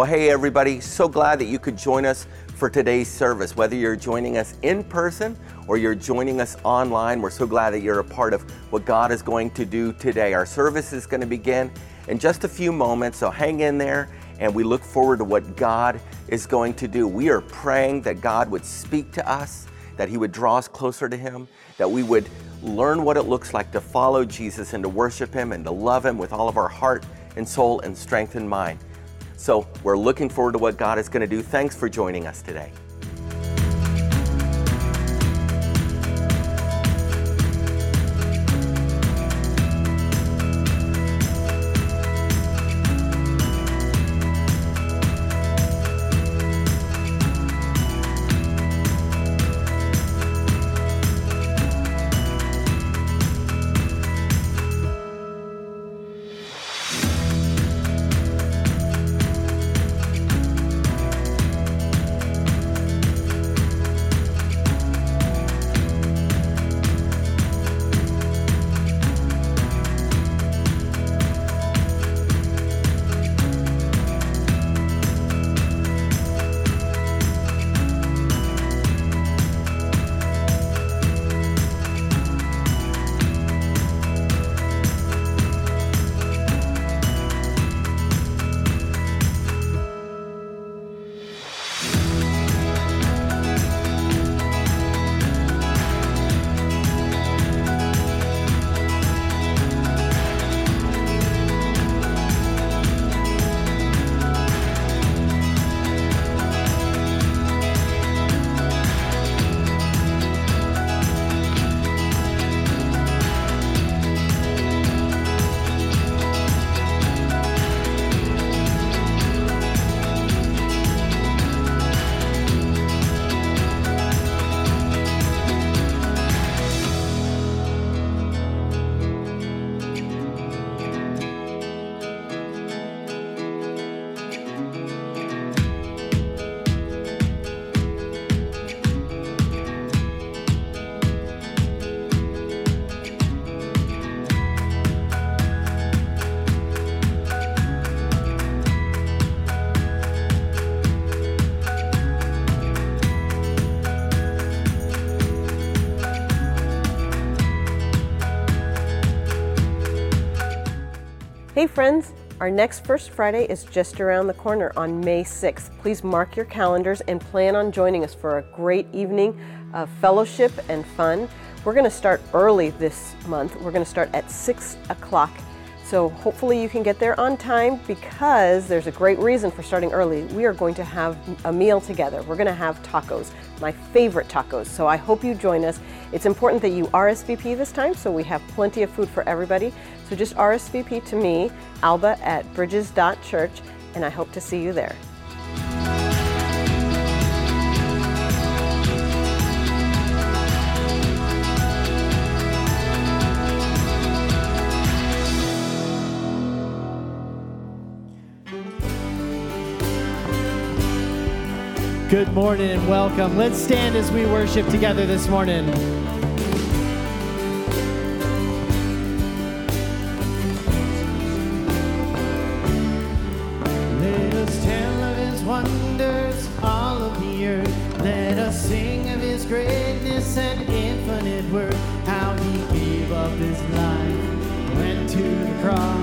Well, hey, everybody, so glad that you could join us for today's service. Whether you're joining us in person or you're joining us online, we're so glad that you're a part of what God is going to do today. Our service is going to begin in just a few moments, so hang in there and we look forward to what God is going to do. We are praying that God would speak to us, that He would draw us closer to Him, that we would learn what it looks like to follow Jesus and to worship Him and to love Him with all of our heart and soul and strength and mind. So we're looking forward to what God is going to do. Thanks for joining us today. Hey friends, our next First Friday is just around the corner on May 6th. Please mark your calendars and plan on joining us for a great evening of fellowship and fun. We're going to start early this month. We're going to start at 6 o'clock. So hopefully you can get there on time because there's a great reason for starting early. We are going to have a meal together. We're going to have tacos, my favorite tacos. So I hope you join us. It's important that you RSVP this time so we have plenty of food for everybody. So just RSVP to me, alba at bridges.church, and I hope to see you there. Good morning and welcome. Let's stand as we worship together this morning. Let us tell of his wonders all of the earth. Let us sing of his greatness and infinite worth. How he gave up his life, went to the cross.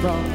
From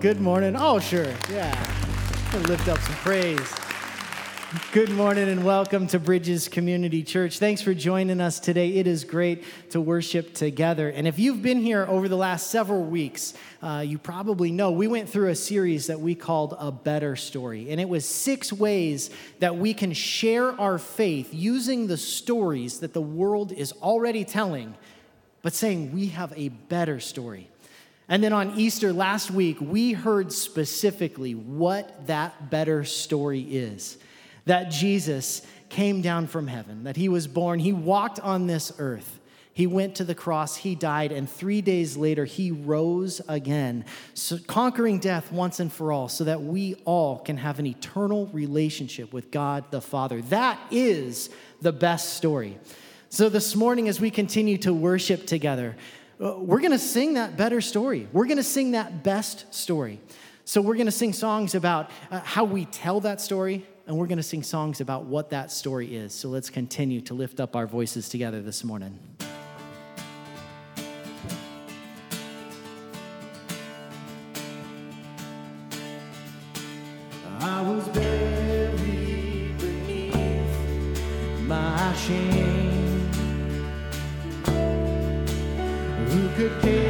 good morning. Oh, sure. Yeah. Lift up some praise. Good morning and welcome to Bridges Community Church. Thanks for joining us today. It is great to worship together. And if you've been here over the last several weeks, uh, you probably know we went through a series that we called A Better Story. And it was six ways that we can share our faith using the stories that the world is already telling, but saying we have a better story. And then on Easter last week, we heard specifically what that better story is that Jesus came down from heaven, that he was born, he walked on this earth. He went to the cross, he died, and three days later, he rose again, so conquering death once and for all, so that we all can have an eternal relationship with God the Father. That is the best story. So, this morning, as we continue to worship together, we're going to sing that better story. We're going to sing that best story. So, we're going to sing songs about uh, how we tell that story, and we're going to sing songs about what that story is. So, let's continue to lift up our voices together this morning. I was buried carry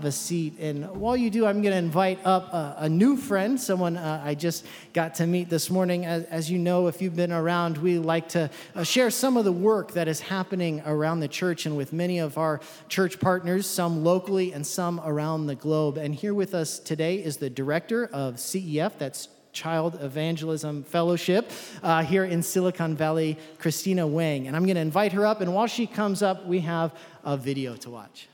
have a seat. And while you do, I'm going to invite up a, a, new friend, someone uh, I just got to meet this morning. As, as, you know, if you've been around, we like to uh, share some of the work that is happening around the church and with many of our church partners, some locally and some around the globe. And here with us today is the director of CEF, that's Child Evangelism Fellowship uh, here in Silicon Valley, Christina Wang. And I'm going to invite her up, and while she comes up, we have a video to watch.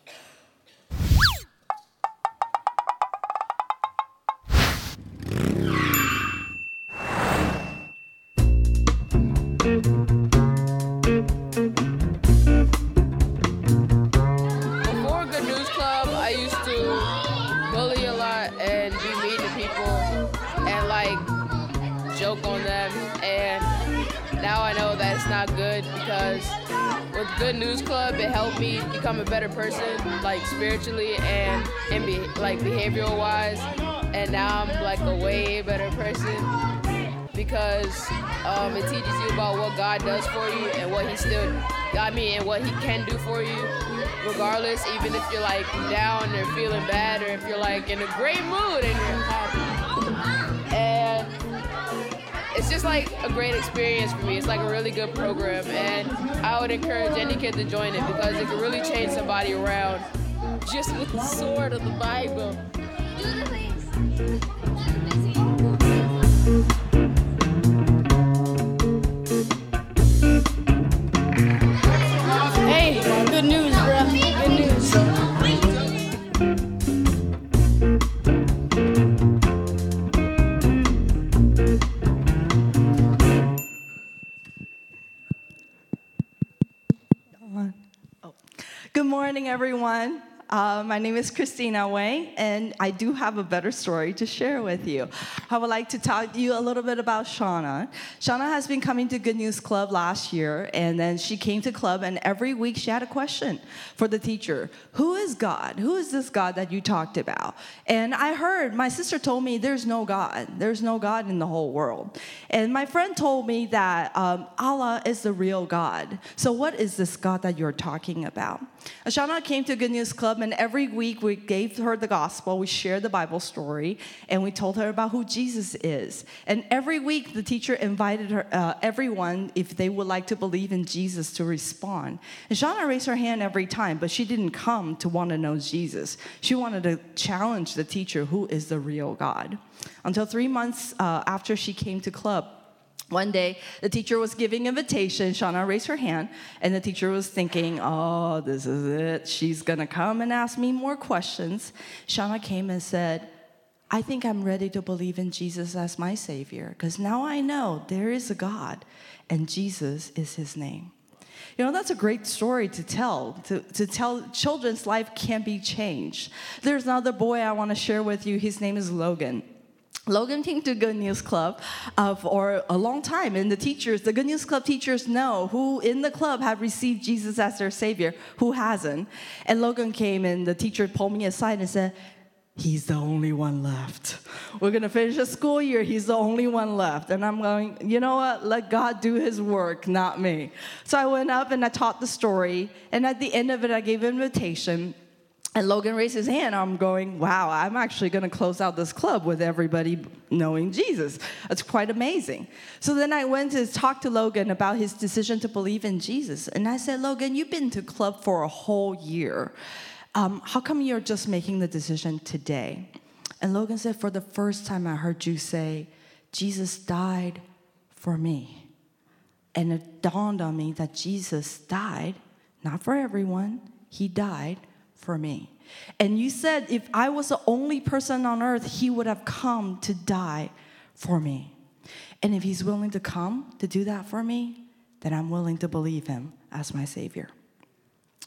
Good News Club. It helped me become a better person, like spiritually and and be like behavioral wise. And now I'm like a way better person because um, it teaches you about what God does for you and what He still got me and what He can do for you, regardless. Even if you're like down or feeling bad, or if you're like in a great mood and you're happy. It's just like a great experience for me. It's like a really good program, and I would encourage any kid to join it because it can really change somebody around just with the sword of the Bible. Morning, everyone. Uh, my name is Christina Wang, and I do have a better story to share with you. I would like to talk to you a little bit about Shauna. Shauna has been coming to Good News Club last year, and then she came to club, and every week she had a question for the teacher Who is God? Who is this God that you talked about? And I heard, my sister told me, There's no God. There's no God in the whole world. And my friend told me that um, Allah is the real God. So, what is this God that you're talking about? Ashana came to Good News Club, and every week we gave her the gospel, we shared the Bible story, and we told her about who Jesus is. And every week the teacher invited her, uh, everyone, if they would like to believe in Jesus, to respond. And raised her hand every time, but she didn't come to want to know Jesus. She wanted to challenge the teacher, who is the real God. Until three months uh, after she came to club, one day, the teacher was giving invitation. Shauna raised her hand, and the teacher was thinking, "Oh, this is it. She's gonna come and ask me more questions." Shauna came and said, "I think I'm ready to believe in Jesus as my savior because now I know there is a God, and Jesus is His name." You know, that's a great story to tell. To, to tell children's life can be changed. There's another boy I want to share with you. His name is Logan. Logan came to Good News Club uh, for a long time, and the teachers, the Good News Club teachers, know who in the club have received Jesus as their Savior, who hasn't. And Logan came, and the teacher pulled me aside and said, He's the only one left. We're gonna finish the school year, he's the only one left. And I'm going, you know what? Let God do his work, not me. So I went up and I taught the story, and at the end of it, I gave an invitation and Logan raised his hand. I'm going, wow, I'm actually going to close out this club with everybody knowing Jesus. That's quite amazing. So then I went to talk to Logan about his decision to believe in Jesus. And I said, Logan, you've been to club for a whole year. Um, how come you're just making the decision today? And Logan said, for the first time I heard you say, Jesus died for me. And it dawned on me that Jesus died, not for everyone, he died for me. And you said, if I was the only person on earth, he would have come to die for me. And if he's willing to come to do that for me, then I'm willing to believe him as my Savior.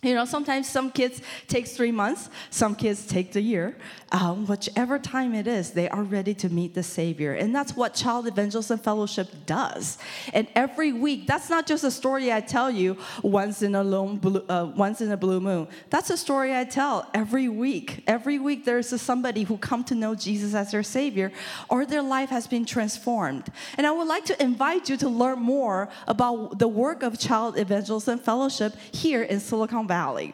You know, sometimes some kids takes three months, some kids take the year. Um, whichever time it is, they are ready to meet the Savior, and that's what Child Evangelism Fellowship does. And every week, that's not just a story I tell you once in a blue, uh, once in a blue moon. That's a story I tell every week. Every week, there's a somebody who come to know Jesus as their Savior, or their life has been transformed. And I would like to invite you to learn more about the work of Child Evangelism Fellowship here in Silicon Valley.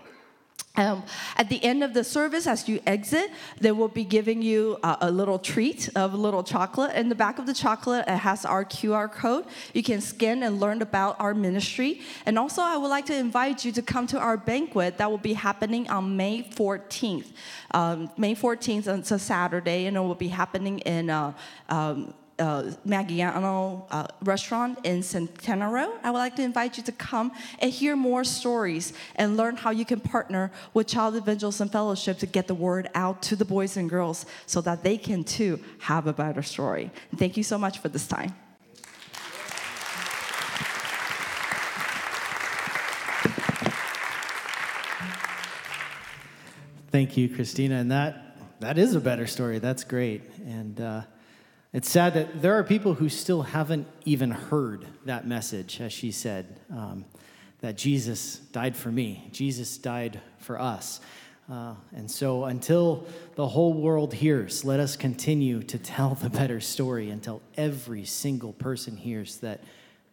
Um, at the end of the service, as you exit, they will be giving you uh, a little treat of a little chocolate. In the back of the chocolate, it has our QR code. You can scan and learn about our ministry. And also, I would like to invite you to come to our banquet that will be happening on May 14th. Um, May 14th, it's a Saturday, and it will be happening in. Uh, um, uh, Maggiano uh, restaurant in Santana Row. I would like to invite you to come and hear more stories and learn how you can partner with Child Evangelism Fellowship to get the word out to the boys and girls so that they can too have a better story. Thank you so much for this time. Thank you, Christina. And that, that is a better story. That's great. And uh, it's sad that there are people who still haven't even heard that message, as she said, um, that Jesus died for me, Jesus died for us. Uh, and so, until the whole world hears, let us continue to tell the better story until every single person hears that,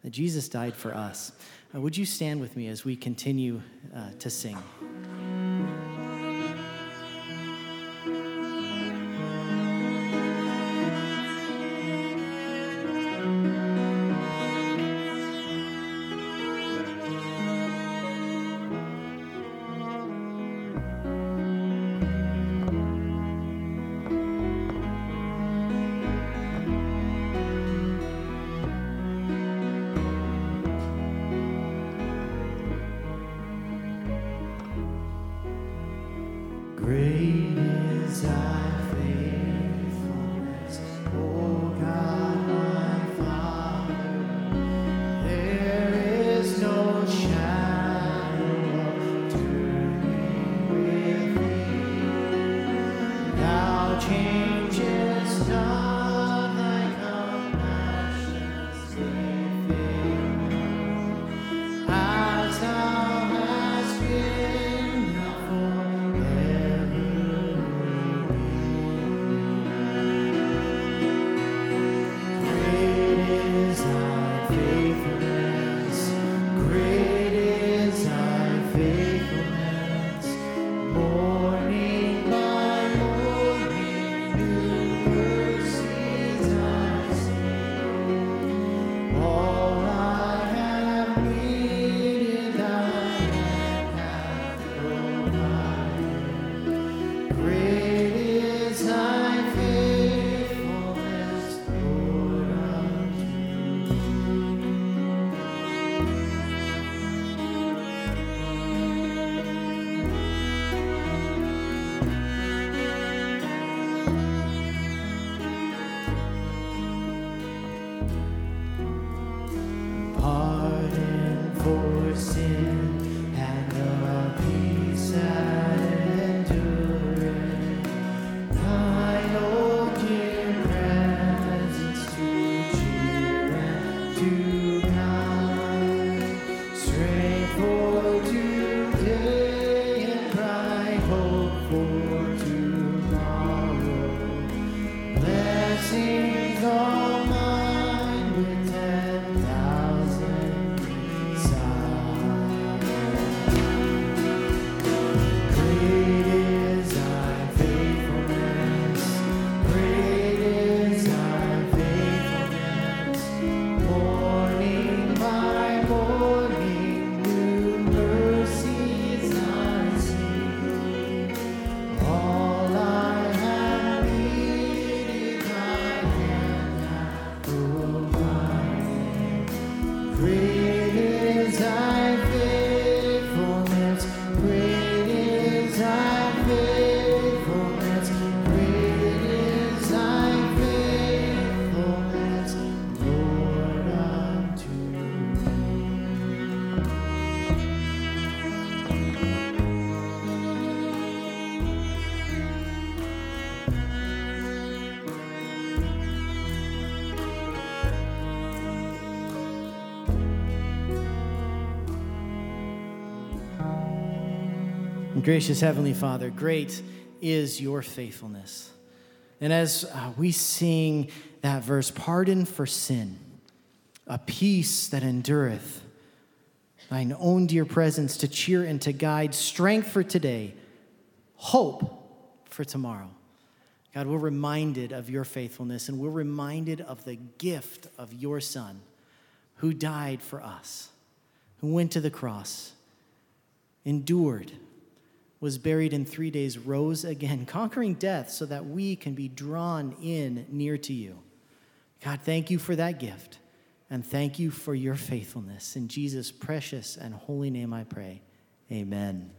that Jesus died for us. Uh, would you stand with me as we continue uh, to sing? Gracious Heavenly Father, great is your faithfulness. And as uh, we sing that verse, pardon for sin, a peace that endureth, thine own dear presence to cheer and to guide, strength for today, hope for tomorrow. God, we're reminded of your faithfulness and we're reminded of the gift of your Son who died for us, who went to the cross, endured, was buried in three days, rose again, conquering death so that we can be drawn in near to you. God, thank you for that gift and thank you for your faithfulness. In Jesus' precious and holy name I pray. Amen.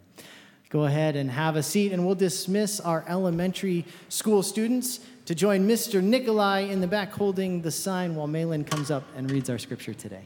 Go ahead and have a seat, and we'll dismiss our elementary school students to join Mr. Nikolai in the back holding the sign while Malin comes up and reads our scripture today.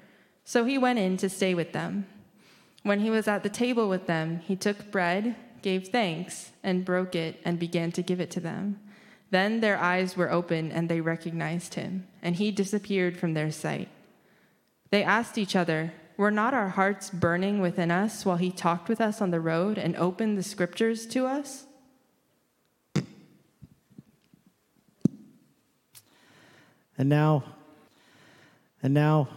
So he went in to stay with them. When he was at the table with them, he took bread gave thanks, and broke it and began to give it to them. Then their eyes were opened and they recognized him, and he disappeared from their sight. They asked each other, Were not our hearts burning within us while he talked with us on the road and opened the scriptures to us? And now, and now,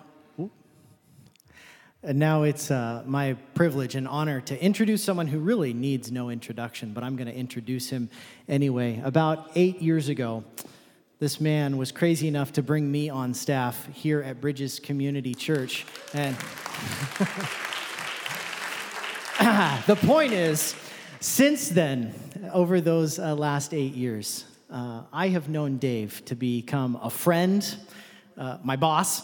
and now it's uh, my privilege and honor to introduce someone who really needs no introduction, but I'm going to introduce him anyway. About eight years ago, this man was crazy enough to bring me on staff here at Bridges Community Church. And the point is, since then, over those uh, last eight years, uh, I have known Dave to become a friend, uh, my boss,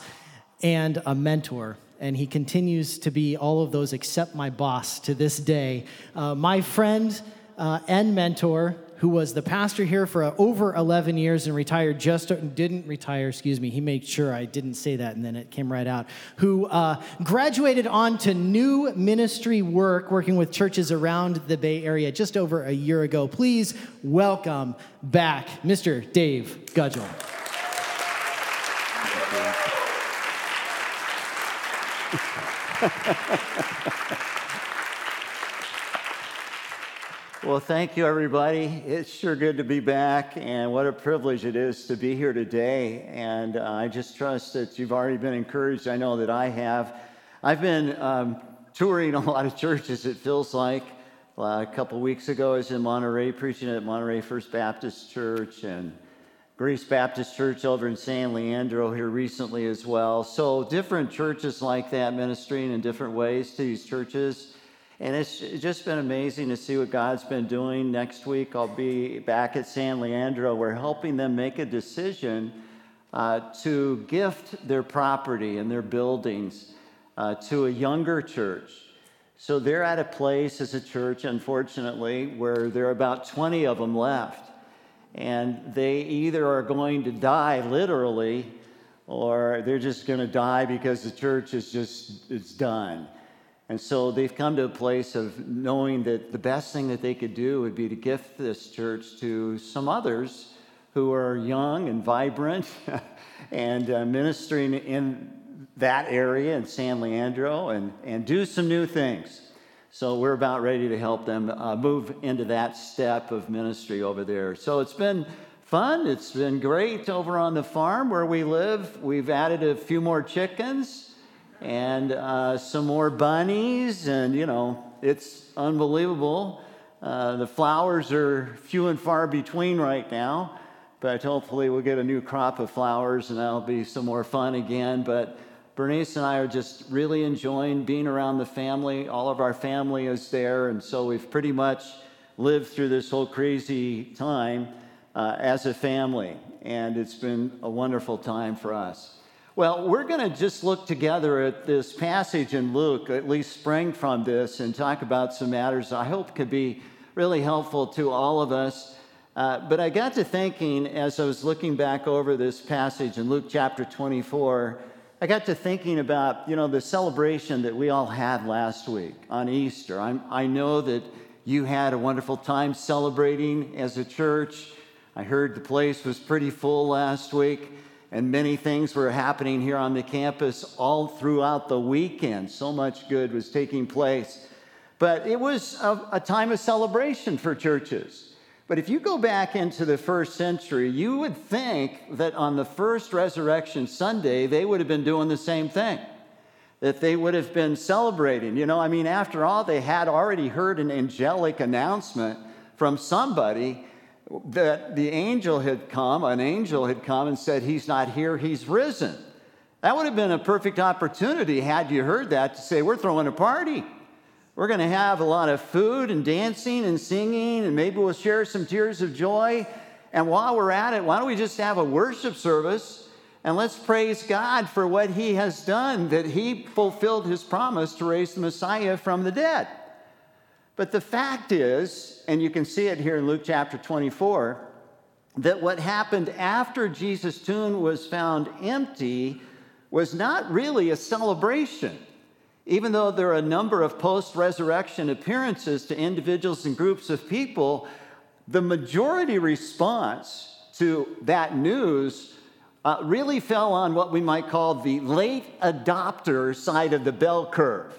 and a mentor and he continues to be all of those except my boss to this day. Uh, my friend uh, and mentor, who was the pastor here for uh, over 11 years and retired just didn't retire excuse me he made sure i didn't say that and then it came right out who uh, graduated on to new ministry work working with churches around the bay area just over a year ago please welcome back mr dave gudgel well, thank you, everybody. It's sure good to be back, and what a privilege it is to be here today. And uh, I just trust that you've already been encouraged. I know that I have. I've been um, touring a lot of churches, it feels like. Uh, a couple weeks ago, I was in Monterey preaching at Monterey First Baptist Church, and Grace Baptist Church over in San Leandro here recently as well. So, different churches like that ministering in different ways to these churches. And it's just been amazing to see what God's been doing. Next week, I'll be back at San Leandro. We're helping them make a decision uh, to gift their property and their buildings uh, to a younger church. So they're at a place as a church, unfortunately, where there are about 20 of them left. And they either are going to die literally or they're just going to die because the church is just it's done. And so they've come to a place of knowing that the best thing that they could do would be to gift this church to some others who are young and vibrant and uh, ministering in that area in San Leandro and, and do some new things. So we're about ready to help them uh, move into that step of ministry over there. So it's been fun. It's been great over on the farm where we live. We've added a few more chickens and uh, some more bunnies, and you know, it's unbelievable. Uh, the flowers are few and far between right now, but hopefully we'll get a new crop of flowers and that'll be some more fun again. But Bernice and I are just really enjoying being around the family. All of our family is there, and so we've pretty much lived through this whole crazy time uh, as a family, and it's been a wonderful time for us. Well, we're going to just look together at this passage in Luke, at least spring from this, and talk about some matters I hope could be really helpful to all of us. Uh, but I got to thinking as I was looking back over this passage in Luke chapter 24, I got to thinking about, you know, the celebration that we all had last week on Easter. I'm, I know that you had a wonderful time celebrating as a church. I heard the place was pretty full last week and many things were happening here on the campus all throughout the weekend. So much good was taking place. But it was a, a, time of celebration for churches. But if you go back into the first century, you would think that on the first resurrection Sunday, they would have been doing the same thing. That they would have been celebrating. You know, I mean, after all, they had already heard an angelic announcement from somebody that the angel had come, an angel had come and said, He's not here, he's risen. That would have been a perfect opportunity had you heard that to say, We're throwing a party. We're going to have a lot of food and dancing and singing, and maybe we'll share some tears of joy. And while we're at it, why don't we just have a worship service and let's praise God for what He has done, that He fulfilled His promise to raise the Messiah from the dead. But the fact is, and you can see it here in Luke chapter 24, that what happened after Jesus' tomb was found empty was not really a celebration. Even though there are a number of post resurrection appearances to individuals and groups of people, the majority response to that news uh, really fell on what we might call the late adopter side of the bell curve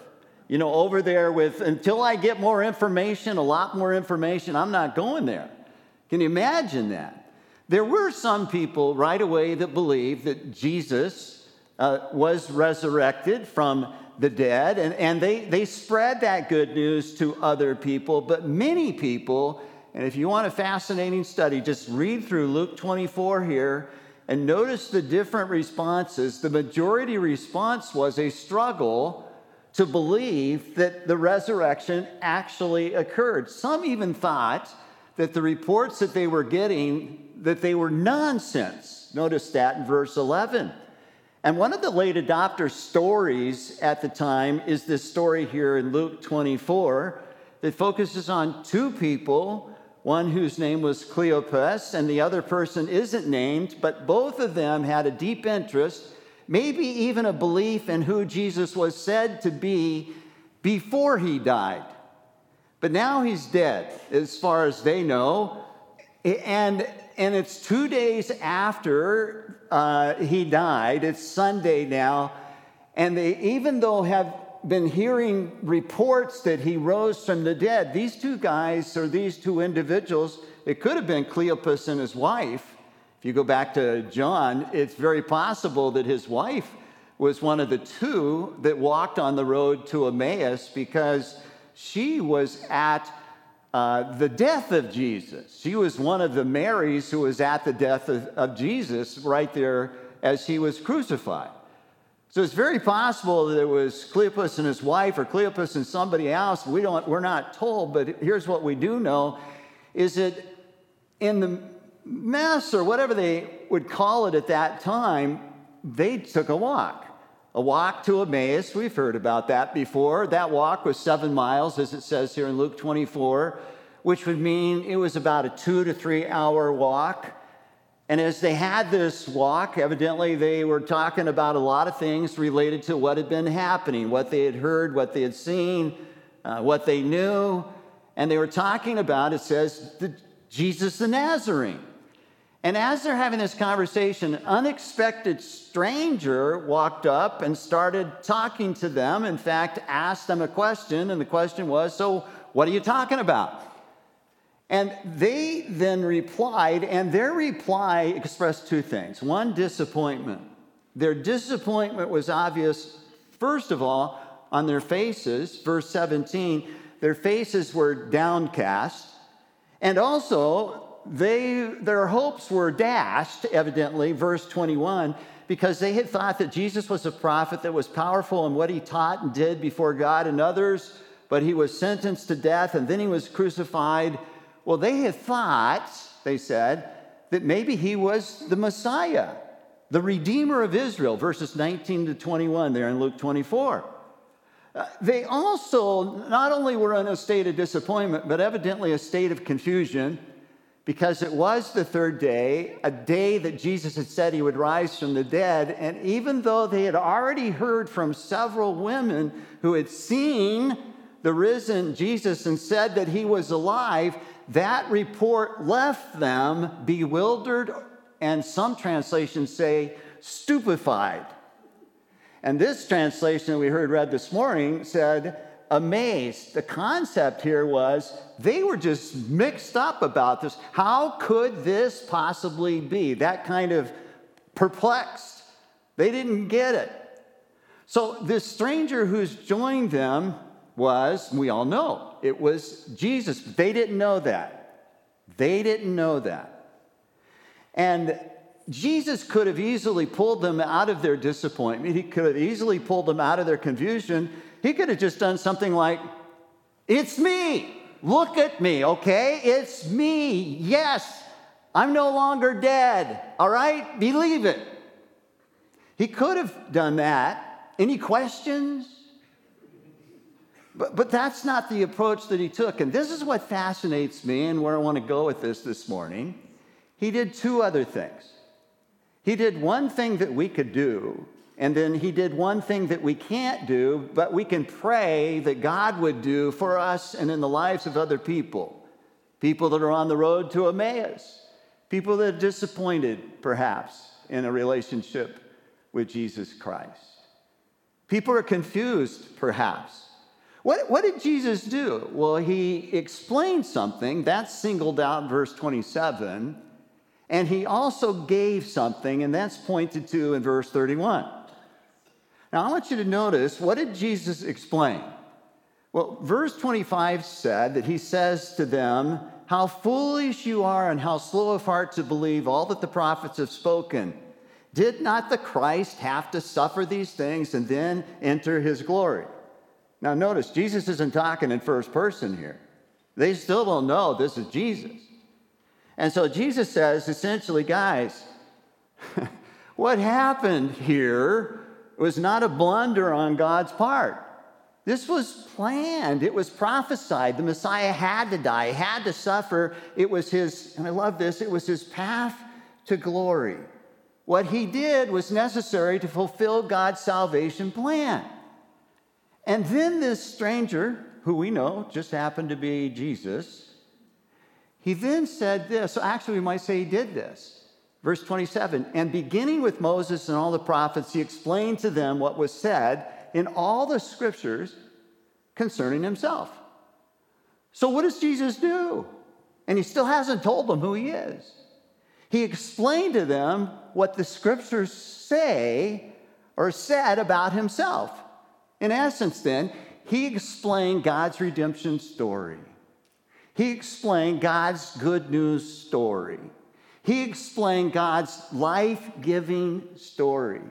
you know, over there with, until I get more information, a lot more information, I'm not going there. Can you imagine that? There were some people right away that believed that Jesus uh, was resurrected from the dead, and, and they, they spread that good news to other people, but many people, and if you want a fascinating study, just read through Luke 24 here and notice the different responses. The majority response was a struggle to believe that the resurrection actually occurred. Some even thought that the reports that they were getting that they were nonsense. Notice that in verse 11. And one of the late adopter stories at the time is this story here in Luke 24 that focuses on two people, one whose name was Cleopas and the other person isn't named, but both of them had a deep interest maybe even a belief in who Jesus was said to be before he died. But now he's dead, as far as they know. And, and it's two days after uh, he died. It's Sunday now. And they, even though have been hearing reports that he rose from the dead, these two guys or these two individuals, it could have been Cleopas and his wife, if you go back to John, it's very possible that his wife was one of the two that walked on the road to Emmaus because she was at uh, the death of Jesus. She was one of the Marys who was at the death of, of Jesus right there as he was crucified. So it's very possible that it was Cleopas and his wife or Cleopas and somebody else. We don't, we're not told, but here's what we do know is that in the mess or whatever they would call it at that time, they took a walk. A walk to Emmaus, we've heard about that before. That walk was seven miles, as it says here in Luke 24, which would mean it was about a two to three hour walk. And as they had this walk, evidently they were talking about a lot of things related to what had been happening, what they had heard, what they had seen, uh, what they knew. And they were talking about, it says, the, Jesus the Nazarene. And as they're having this conversation, an unexpected stranger walked up and started talking to them. In fact, asked them a question, and the question was, So, what are you talking about? And they then replied, and their reply expressed two things. One, disappointment. Their disappointment was obvious, first of all, on their faces. Verse 17, their faces were downcast. And also, they, their hopes were dashed, evidently, verse 21, because they had thought that Jesus was a prophet that was powerful in what he taught and did before God and others, but he was sentenced to death and then he was crucified well, they had thought, they said, that maybe he was the Messiah, the Redeemer of Israel, verses 19 to 21 there in Luke 24. Uh, they also not only were in a state of disappointment, but evidently a state of confusion because it was the third day, a day that Jesus had said he would rise from the dead. And even though they had already heard from several women who had seen the risen Jesus and said that he was alive, that report left them bewildered, and some translations say stupefied. And this translation we heard read this morning said amazed. The concept here was they were just mixed up about this. How could this possibly be? That kind of perplexed. They didn't get it. So, this stranger who's joined them was, we all know, it was Jesus. They didn't know that. They didn't know that. And Jesus could have easily pulled them out of their disappointment. He could have easily pulled them out of their confusion. He could have just done something like, It's me. Look at me, okay? It's me. Yes, I'm no longer dead. All right? Believe it. He could have done that. Any questions? But, but that's not the approach that he took. And this is what fascinates me and where I want to go with this this morning. He did two other things. He did one thing that we could do, and then he did one thing that we can't do, but we can pray that God would do for us and in the lives of other people. People that are on the road to Emmaus, people that are disappointed, perhaps, in a relationship with Jesus Christ. People are confused, perhaps what, what did Jesus do? Well, he explained something, that's singled out in verse 27, and he also gave something, and that's pointed to in verse 31. Now, I want you to notice what did Jesus explain? Well, verse 25 said that he says to them, How foolish you are, and how slow of heart to believe all that the prophets have spoken. Did not the Christ have to suffer these things and then enter his glory? Now, notice, Jesus isn't talking in first person here. They still don't know this is Jesus. And so Jesus says essentially, guys, what happened here was not a blunder on God's part. This was planned. It was prophesied. The Messiah had to die, had to suffer. It was his, and I love this, it was his path to glory. What he did was necessary to fulfill God's salvation plan. And then this stranger, who we know just happened to be Jesus, he then said this. So actually, we might say he did this. Verse 27 And beginning with Moses and all the prophets, he explained to them what was said in all the scriptures concerning himself. So, what does Jesus do? And he still hasn't told them who he is. He explained to them what the scriptures say or said about himself. In essence, then, he explained God's redemption story. He explained God's good news story. He explained God's life giving story.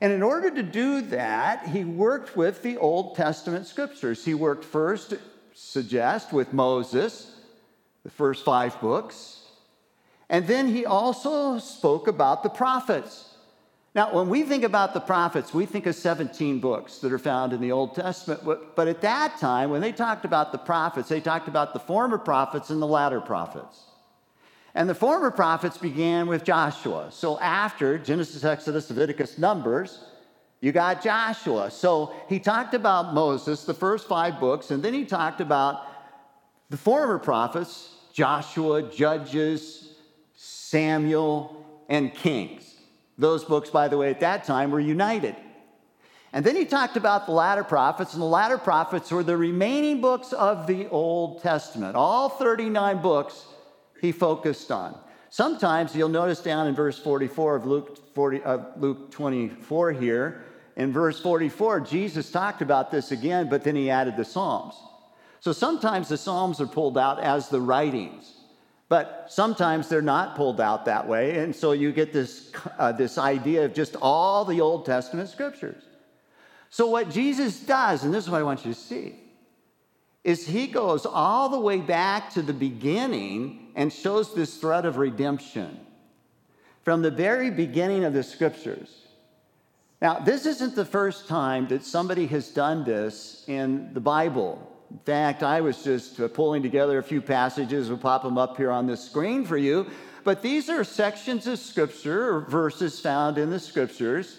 And in order to do that, he worked with the Old Testament scriptures. He worked first, suggest, with Moses, the first five books. And then he also spoke about the prophets. Now, when we think about the prophets, we think of 17 books that are found in the Old Testament. But at that time, when they talked about the prophets, they talked about the former prophets and the latter prophets. And the former prophets began with Joshua. So after Genesis, Exodus, Leviticus, Numbers, you got Joshua. So he talked about Moses, the first five books, and then he talked about the former prophets Joshua, Judges, Samuel, and Kings. Those books, by the way, at that time were united. And then he talked about the latter prophets, and the latter prophets were the remaining books of the Old Testament. All 39 books he focused on. Sometimes you'll notice down in verse 44 of Luke, 40, uh, Luke 24 here, in verse 44, Jesus talked about this again, but then he added the Psalms. So sometimes the Psalms are pulled out as the writings. But sometimes they're not pulled out that way. And so you get this, uh, this idea of just all the Old Testament scriptures. So, what Jesus does, and this is what I want you to see, is he goes all the way back to the beginning and shows this thread of redemption from the very beginning of the scriptures. Now, this isn't the first time that somebody has done this in the Bible. In fact, I was just uh, pulling together a few passages. We'll pop them up here on the screen for you. But these are sections of scripture or verses found in the scriptures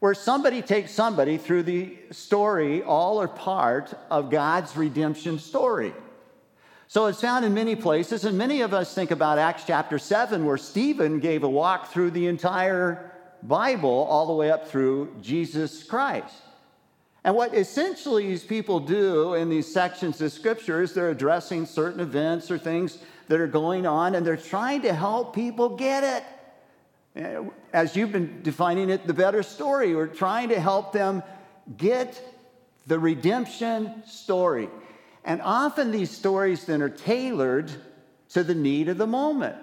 where somebody takes somebody through the story, all or part of God's redemption story. So it's found in many places, and many of us think about Acts chapter 7, where Stephen gave a walk through the entire Bible all the way up through Jesus Christ. And what essentially these people do in these sections of scripture is they're addressing certain events or things that are going on, and they're trying to help people get it. Eh, as you've been defining it, the better story. We're trying to help them get the redemption story. And often these stories then are tailored to the need of the moment.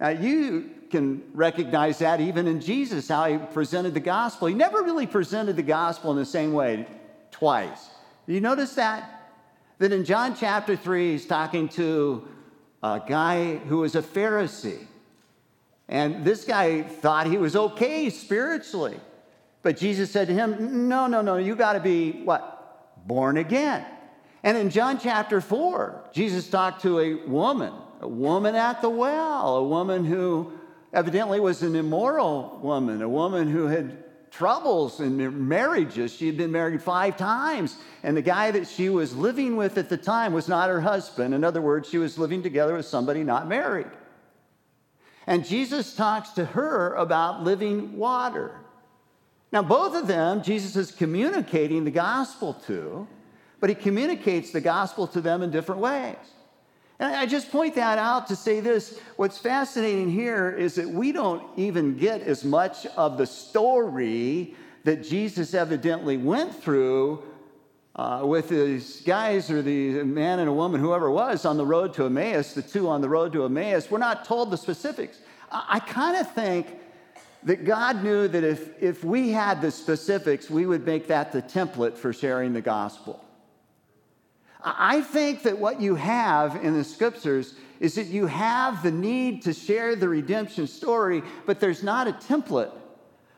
Now, you can recognize that even in Jesus, how he presented the gospel. He never really presented the gospel in the same way twice. Do you notice that? That in John chapter 3, he's talking to a guy who was a Pharisee. And this guy thought he was okay spiritually. But Jesus said to him, No, no, no, you got to be what? Born again. And in John chapter 4, Jesus talked to a woman, a woman at the well, a woman who evidently was an immoral woman, a woman who had troubles in marriages. She had been married five times, and the guy that she was living with at the time was not her husband. In other words, she was living together with somebody not married. And Jesus talks to her about living water. Now, both of them, Jesus is communicating the gospel to, but he communicates the gospel to them in different ways. And I just point that out to say this what's fascinating here is that we don't even get as much of the story that Jesus evidently went through uh, with these guys or the man and a woman, whoever was, on the road to Emmaus, the two on the road to Emmaus. We're not told the specifics. I, I kind of think that God knew that if, if we had the specifics, we would make that the template for sharing the gospel. I think that what you have in the scriptures is that you have the need to share the redemption story, but there's not a template.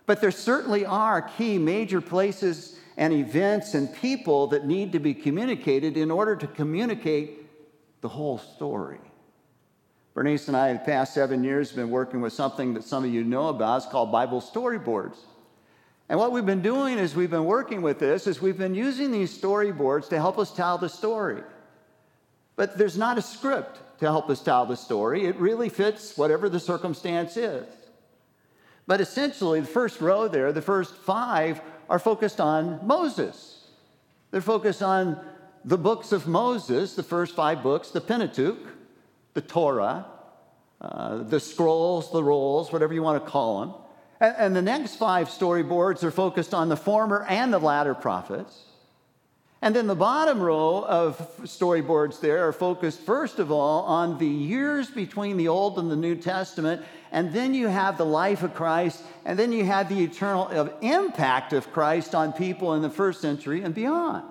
But there certainly are key major places and events and people that need to be communicated in order to communicate the whole story. Bernice and I, the past seven years, have been working with something that some of you know about. It's called Bible storyboards. And what we've been doing is we've been working with this is we've been using these storyboards to help us tell the story. But there's not a script to help us tell the story. It really fits whatever the circumstance is. But essentially, the first row there, the first five, are focused on Moses. They're focused on the books of Moses, the first five books, the Pentateuch, the Torah, uh, the scrolls, the rolls, whatever you want to call them. And, the next five storyboards are focused on the former and the latter prophets. And then the bottom row of storyboards there are focused, first of all, on the years between the Old and the New Testament. And then you have the life of Christ. And then you have the eternal impact of Christ on people in the first century and beyond.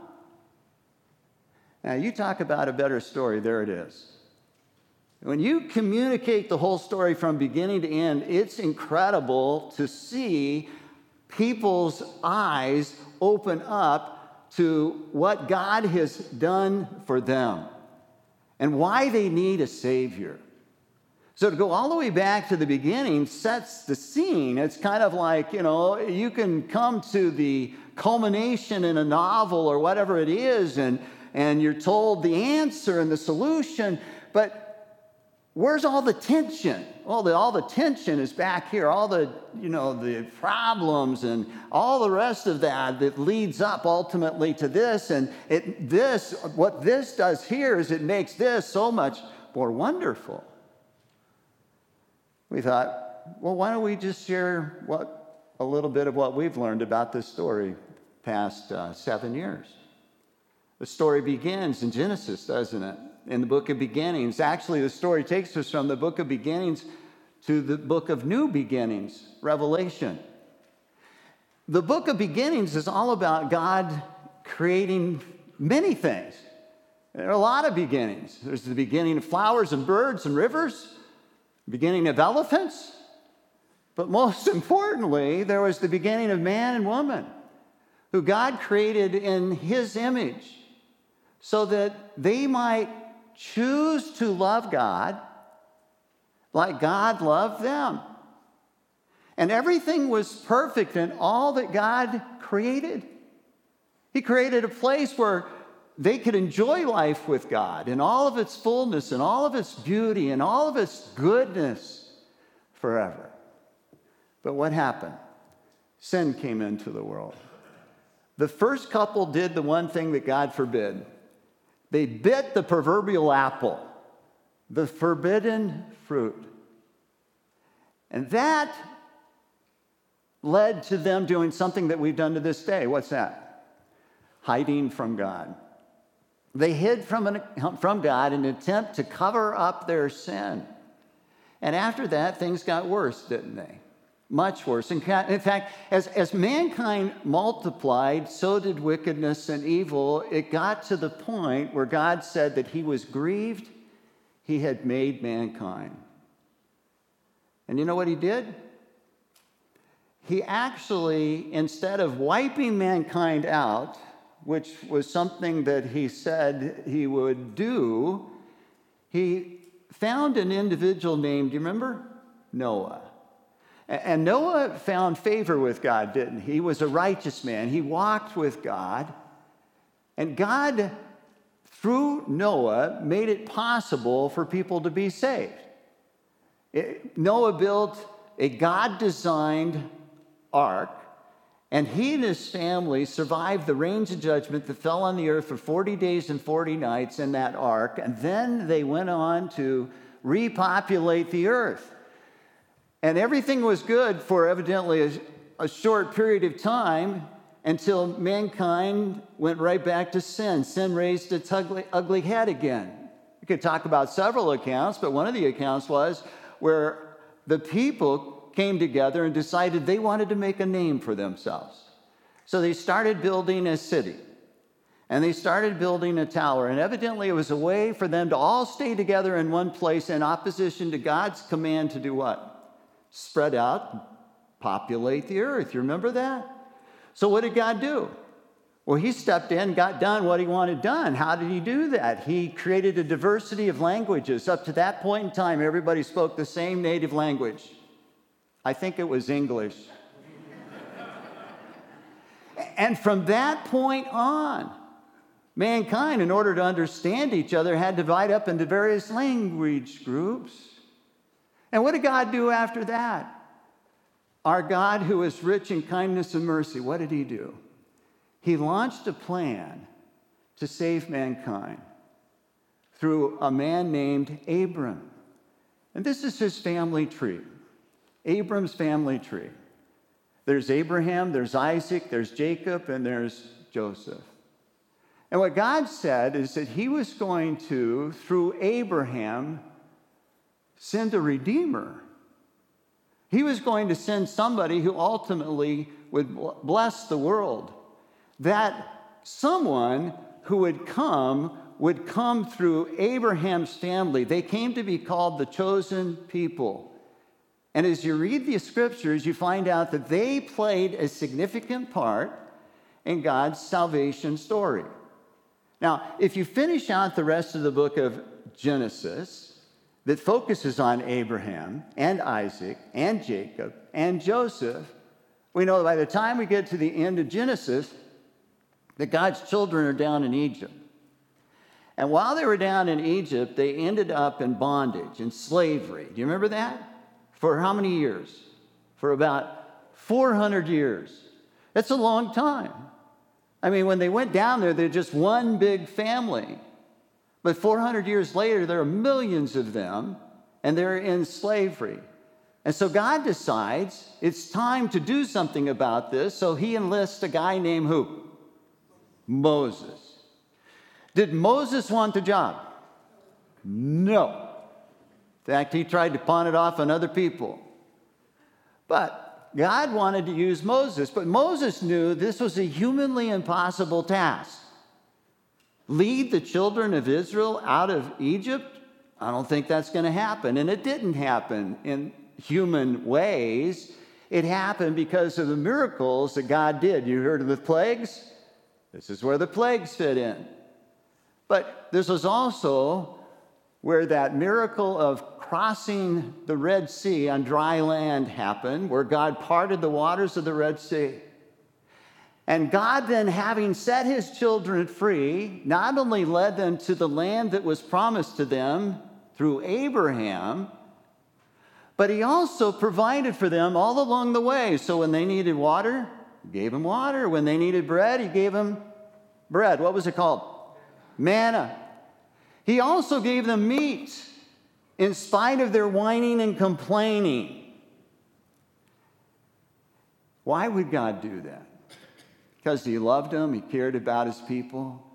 Now, you talk about a better story, there it is. When you communicate the whole story from beginning to end, it's incredible to see people's eyes open up to what God has done for them and why they need a Savior. So to go all the way back to the beginning sets the scene. It's kind of like, you know, you can come to the culmination in a novel or whatever it is, and, and you're told the answer and the solution, but Where's all the tension? Well, the, all the tension is back here. All the, you know, the problems and all the rest of that that leads up ultimately to this. And it, this, what this does here is it makes this so much more wonderful. We thought, well, why don't we just share what a little bit of what we've learned about this story past uh, seven years? The story begins in Genesis, doesn't it? In the book of beginnings. Actually, the story takes us from the book of beginnings to the book of new beginnings, Revelation. The book of beginnings is all about God creating many things. There are a lot of beginnings. There's the beginning of flowers and birds and rivers, beginning of elephants, but most importantly, there was the beginning of man and woman who God created in his image so that they might choose to love God like God loved them. And everything was perfect in all that God created. He created a place where they could enjoy life with God in all of its fullness and all of its beauty and all of its goodness forever. But what happened? Sin came into the world. The first couple did the one thing that God forbid they bit the proverbial apple, the forbidden fruit. And that led to them doing something that we've done to this day. What's that? Hiding from God. They hid from, an, from God in an attempt to cover up their sin. And after that, things got worse, didn't they? Much worse. In fact, as, as mankind multiplied, so did wickedness and evil. It got to the point where God said that he was grieved, he had made mankind. And you know what he did? He actually, instead of wiping mankind out, which was something that he said he would do, he found an individual named, do you remember? Noah. And Noah found favor with God, didn't he? He was a righteous man. He walked with God. And God, through Noah, made it possible for people to be saved. It, Noah built a God designed ark, and he and his family survived the rains of judgment that fell on the earth for 40 days and 40 nights in that ark. And then they went on to repopulate the earth. And everything was good for evidently a, a short period of time until mankind went right back to sin. Sin raised its ugly, ugly head again. You could talk about several accounts, but one of the accounts was where the people came together and decided they wanted to make a name for themselves. So they started building a city and they started building a tower. And evidently, it was a way for them to all stay together in one place in opposition to God's command to do what? Spread out, populate the earth. You remember that? So, what did God do? Well, he stepped in, got done what he wanted done. How did he do that? He created a diversity of languages. Up to that point in time, everybody spoke the same native language. I think it was English. and from that point on, mankind, in order to understand each other, had to divide up into various language groups. And what did God do after that? Our God, who is rich in kindness and mercy, what did He do? He launched a plan to save mankind through a man named Abram. And this is his family tree, Abram's family tree. There's Abraham, there's Isaac, there's Jacob, and there's Joseph. And what God said is that He was going to, through Abraham, send a redeemer. He was going to send somebody who ultimately would bless the world. That someone who would come would come through Abraham's family. They came to be called the chosen people. And as you read the scriptures, you find out that they played a significant part in God's salvation story. Now, if you finish out the rest of the book of Genesis, that focuses on Abraham and Isaac and Jacob and Joseph, we know by the time we get to the end of Genesis, that God's children are down in Egypt. And while they were down in Egypt, they ended up in bondage, in slavery. Do you remember that? For how many years? For about 400 years. That's a long time. I mean, when they went down there, they're just one big family. But 400 years later, there are millions of them, and they're in slavery. And so God decides it's time to do something about this, so he enlists a guy named who? Moses. Did Moses want the job? No. In fact, he tried to pawn it off on other people. But God wanted to use Moses, but Moses knew this was a humanly impossible task. Lead the children of Israel out of Egypt? I don't think that's going to happen. And it didn't happen in human ways. It happened because of the miracles that God did. You heard of the plagues? This is where the plagues fit in. But this was also where that miracle of crossing the Red Sea on dry land happened, where God parted the waters of the Red Sea. And God, then, having set his children free, not only led them to the land that was promised to them through Abraham, but he also provided for them all along the way. So when they needed water, he gave them water. When they needed bread, he gave them bread. What was it called? manna. He also gave them meat in spite of their whining and complaining. Why would God do that? Because he loved them, he cared about his people.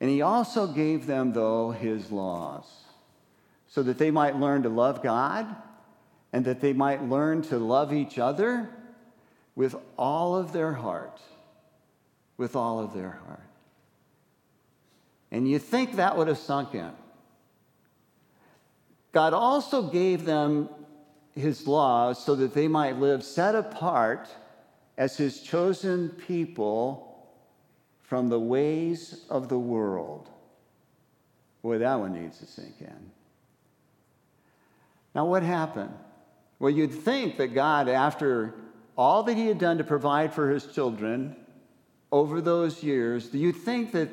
And he also gave them, though, his laws so that they might learn to love God and that they might learn to love each other with all of their heart. With all of their heart. And you think that would have sunk in. God also gave them his laws so that they might live set apart as his chosen people from the ways of the world. Boy, that one needs to sink in. Now, what happened? Well, you'd think that God, after all that he had done to provide for his children over those years, do you think that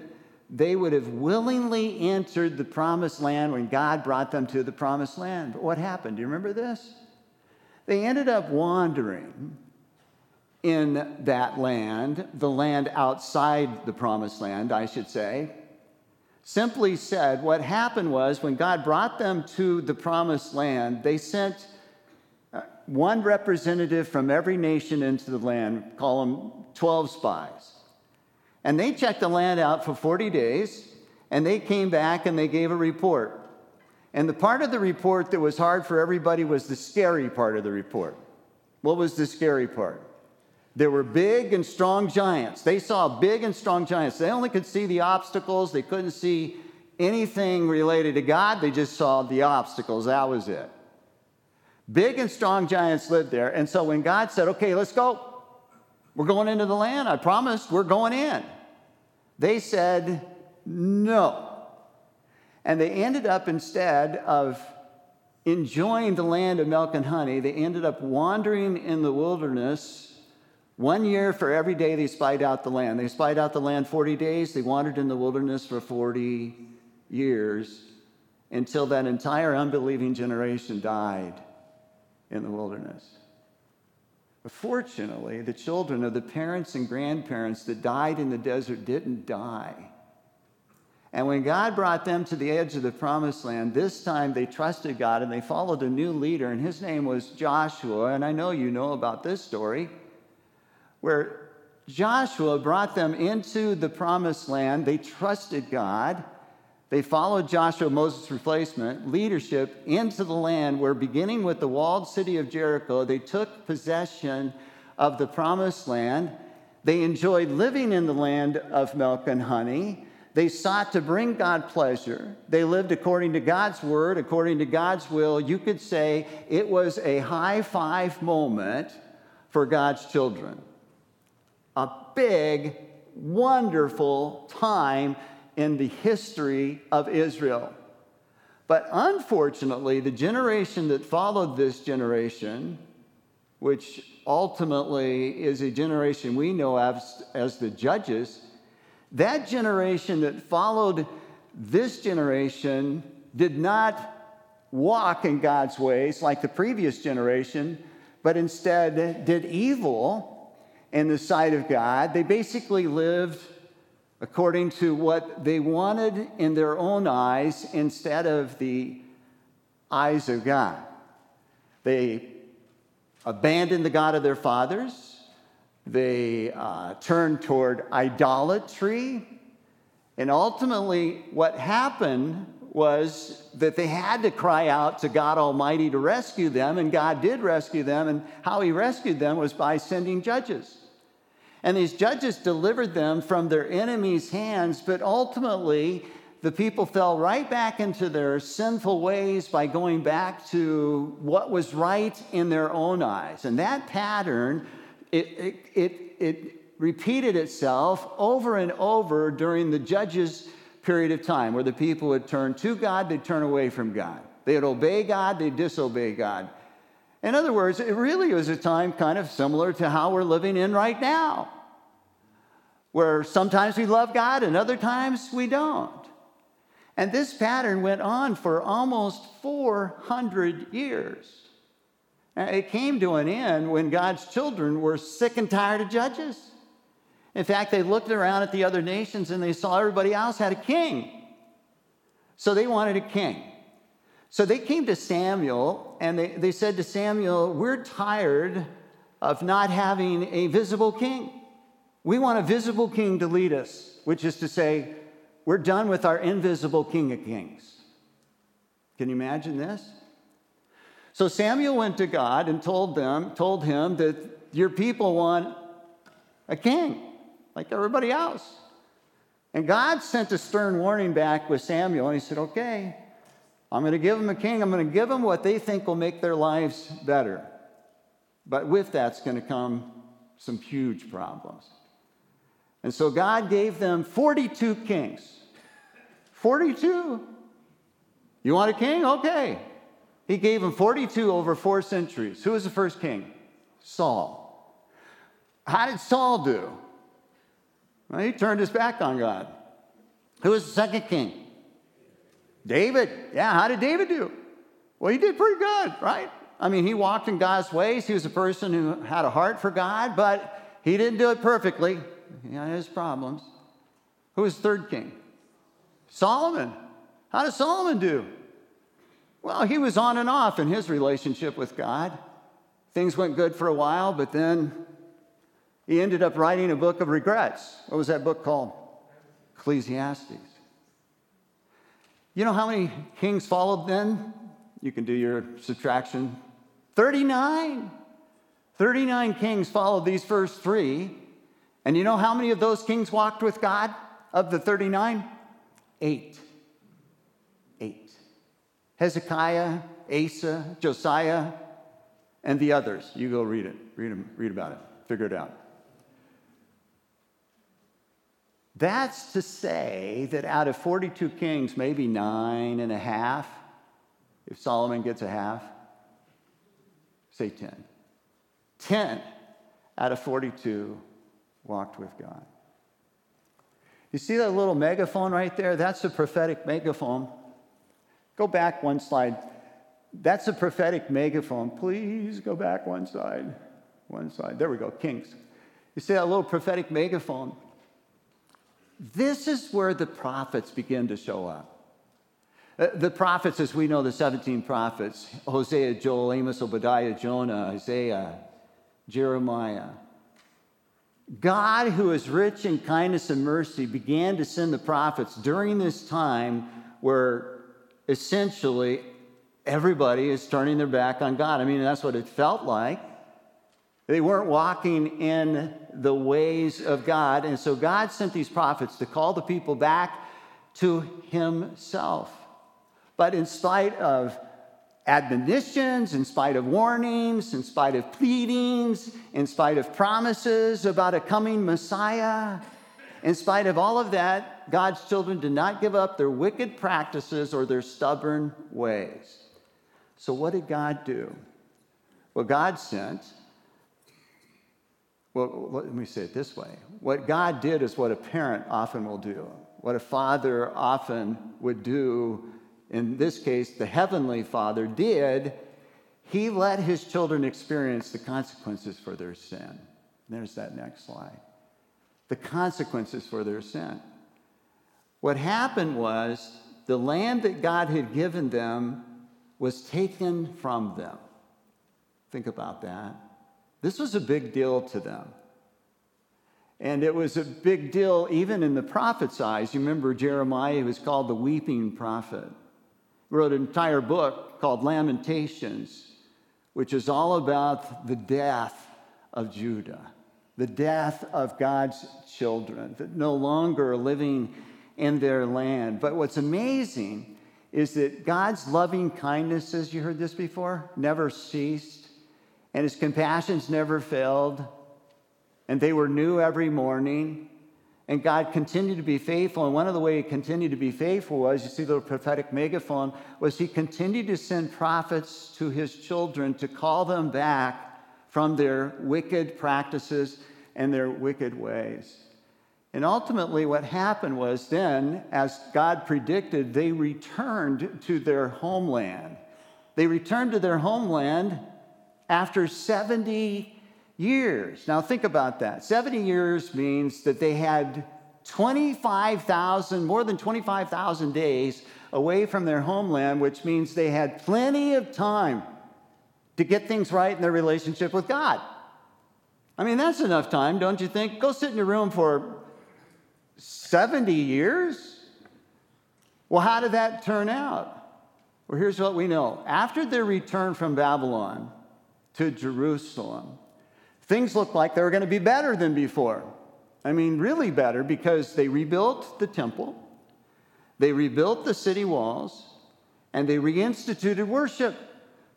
they would have willingly entered the promised land when God brought them to the promised land. But what happened? Do you remember this? They ended up wandering in that land, the land outside the promised land, I should say. Simply said, what happened was when God brought them to the promised land, they sent uh, one representative from every nation into the land, call them 12 spies. And they checked the land out for 40 days, and they came back and they gave a report. And the part of the report that was hard for everybody was the scary part of the report. What was the scary part? There were big and strong giants. They saw big and strong giants. They only could see the obstacles, they couldn't see anything related to God, they just saw the obstacles. That was it. Big and strong giants lived there. And so when God said, okay, let's go, we're going into the land. I promised we're going in. They said no. And they ended up, instead of enjoying the land of milk and honey, they ended up wandering in the wilderness one year for every day they spied out the land. They spied out the land 40 days, they wandered in the wilderness for 40 years until that entire unbelieving generation died in the wilderness. Fortunately, the children of the parents and grandparents that died in the desert didn't die. And when God brought them to the edge of the promised land, this time they trusted God and they followed a new leader, and his name was Joshua. And I know you know about this story, where Joshua brought them into the promised land. They trusted God. They followed Joshua, Moses' replacement, leadership into the land where, beginning with the walled city of Jericho, they took possession of the promised land. They enjoyed living in the land of milk and honey. They sought to bring God pleasure. They lived according to God's word, according to God's will. You could say it was a high five moment for God's children. A big, wonderful time in the history of Israel. But unfortunately, the generation that followed this generation, which ultimately is a generation we know as, as the judges, that generation that followed this generation did not walk in God's ways like the previous generation, but instead did evil in the sight of God. They basically lived according to what they wanted in their own eyes instead of the eyes of God. They abandoned the God of their fathers, they uh, turned toward idolatry, and ultimately, what happened was that they had to cry out to God Almighty to rescue them, and God did rescue them, and how He rescued them was by sending judges. And these judges delivered them from their enemies' hands, but ultimately, the people fell right back into their sinful ways by going back to what was right in their own eyes. And that pattern, it, it, it, it repeated itself over and over during the judges' period of time, where the people would turn to God, they'd turn away from God. They'd obey God, they'd disobey God. In other words, it really was a time kind of similar to how we're living in right now, where sometimes we love God and other times we don't. And this pattern went on for almost 400 years. It came to an end when God's children were sick and tired of judges. In fact, they looked around at the other nations and they saw everybody else had a king. So they wanted a king. So they came to Samuel and they, they said to Samuel, We're tired of not having a visible king. We want a visible king to lead us, which is to say, we're done with our invisible King of Kings. Can you imagine this? So Samuel went to God and told them, told him that your people want a king, like everybody else. And God sent a stern warning back with Samuel, and he said, Okay, I'm going to give them a king. I'm going to give them what they think will make their lives better. But with that's going to come some huge problems. And so God gave them 42 kings. 42. You want a king? Okay. He gave them 42 over four centuries. Who was the first king? Saul. How did Saul do? Well, he turned his back on God. Who was the second king? David. Yeah, how did David do? Well, he did pretty good, right? I mean, he walked in God's ways. He was a person who had a heart for God, but he didn't do it perfectly. He had his problems. Who was the third king? Solomon. How did Solomon do? Well, he was on and off in his relationship with God. Things went good for a while, but then he ended up writing a book of regrets. What was that book called? Ecclesiastes. You know how many kings followed then? You can do your subtraction. 39. 39 kings followed these first three. And you know how many of those kings walked with God of the 39? Eight. Eight. Hezekiah, Asa, Josiah, and the others. You go read it. Read, them, read about it. Figure it out. That's to say that out of 42 kings, maybe nine and a half, if Solomon gets a half, say 10. 10 out of 42 walked with God. You see that little megaphone right there? That's a prophetic megaphone. Go back one slide. That's a prophetic megaphone. Please go back one slide. One slide. There we go, Kings. You see that little prophetic megaphone? This is where the prophets begin to show up. Uh, the prophets, as we know, the 17 prophets Hosea, Joel, Amos, Obadiah, Jonah, Isaiah, Jeremiah, God, who is rich in kindness and mercy, began to send the prophets during this time where essentially everybody is turning their back on God. I mean, that's what it felt like. They weren't walking in the ways of God. And so God sent these prophets to call the people back to Himself. But in spite of admonitions, in spite of warnings, in spite of pleadings, in spite of promises about a coming Messiah, in spite of all of that, God's children did not give up their wicked practices or their stubborn ways. So, what did God do? Well, God sent, well, let me say it this way. What God did is what a parent often will do, what a father often would do in this case, the Heavenly Father, did, he let his children experience the consequences for their sin. There's that next slide. The consequences for their sin. What happened was the land that God had given them was taken from them. Think about that. This was a big deal to them. And it was a big deal even in the prophet's eyes. You remember Jeremiah, he was called the weeping prophet wrote an entire book called Lamentations, which is all about the death of Judah, the death of God's children that no longer are living in their land. But what's amazing is that God's loving kindness, as you heard this before, never ceased, and his compassions never failed, and they were new every morning. And God continued to be faithful. And one of the ways he continued to be faithful was, you see the prophetic megaphone, was he continued to send prophets to his children to call them back from their wicked practices and their wicked ways. And ultimately, what happened was then, as God predicted, they returned to their homeland. They returned to their homeland after 70 years. Now, think about that. 70 years means that they had 25,000, more than 25,000 days away from their homeland, which means they had plenty of time to get things right in their relationship with God. I mean, that's enough time, don't you think? Go sit in your room for 70 years? Well, how did that turn out? Well, here's what we know. After their return from Babylon to Jerusalem, things looked like they were going to be better than before. I mean, really better because they rebuilt the temple, they rebuilt the city walls, and they reinstituted worship.